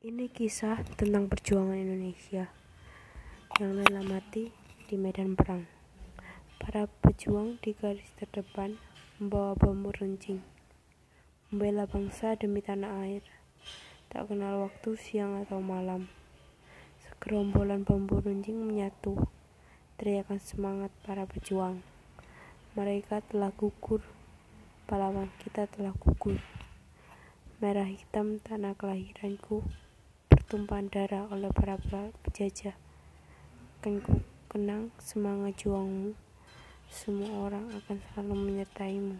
Ini kisah tentang perjuangan Indonesia yang rela mati di medan perang. Para pejuang di garis terdepan membawa bambu runcing, membela bangsa demi tanah air. Tak kenal waktu siang atau malam. Segerombolan bambu runcing menyatu, teriakan semangat para pejuang. Mereka telah gugur, pahlawan kita telah gugur merah hitam tanah kelahiranku tumpahan darah oleh para penjajah. Akan ku kenang semangat juangmu. Semua orang akan selalu menyertaimu.